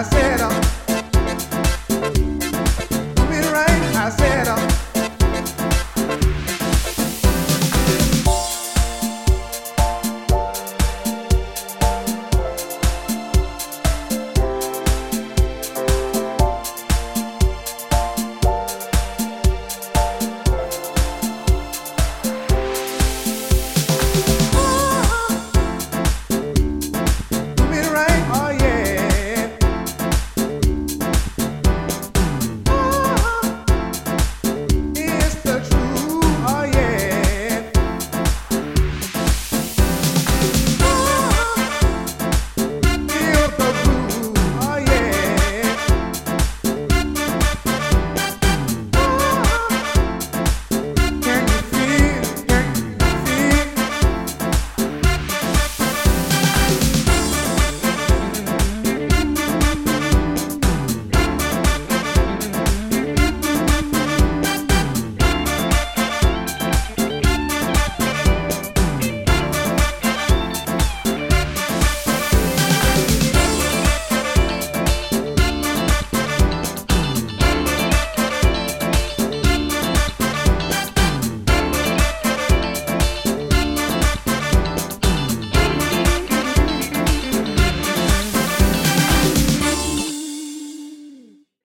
I said,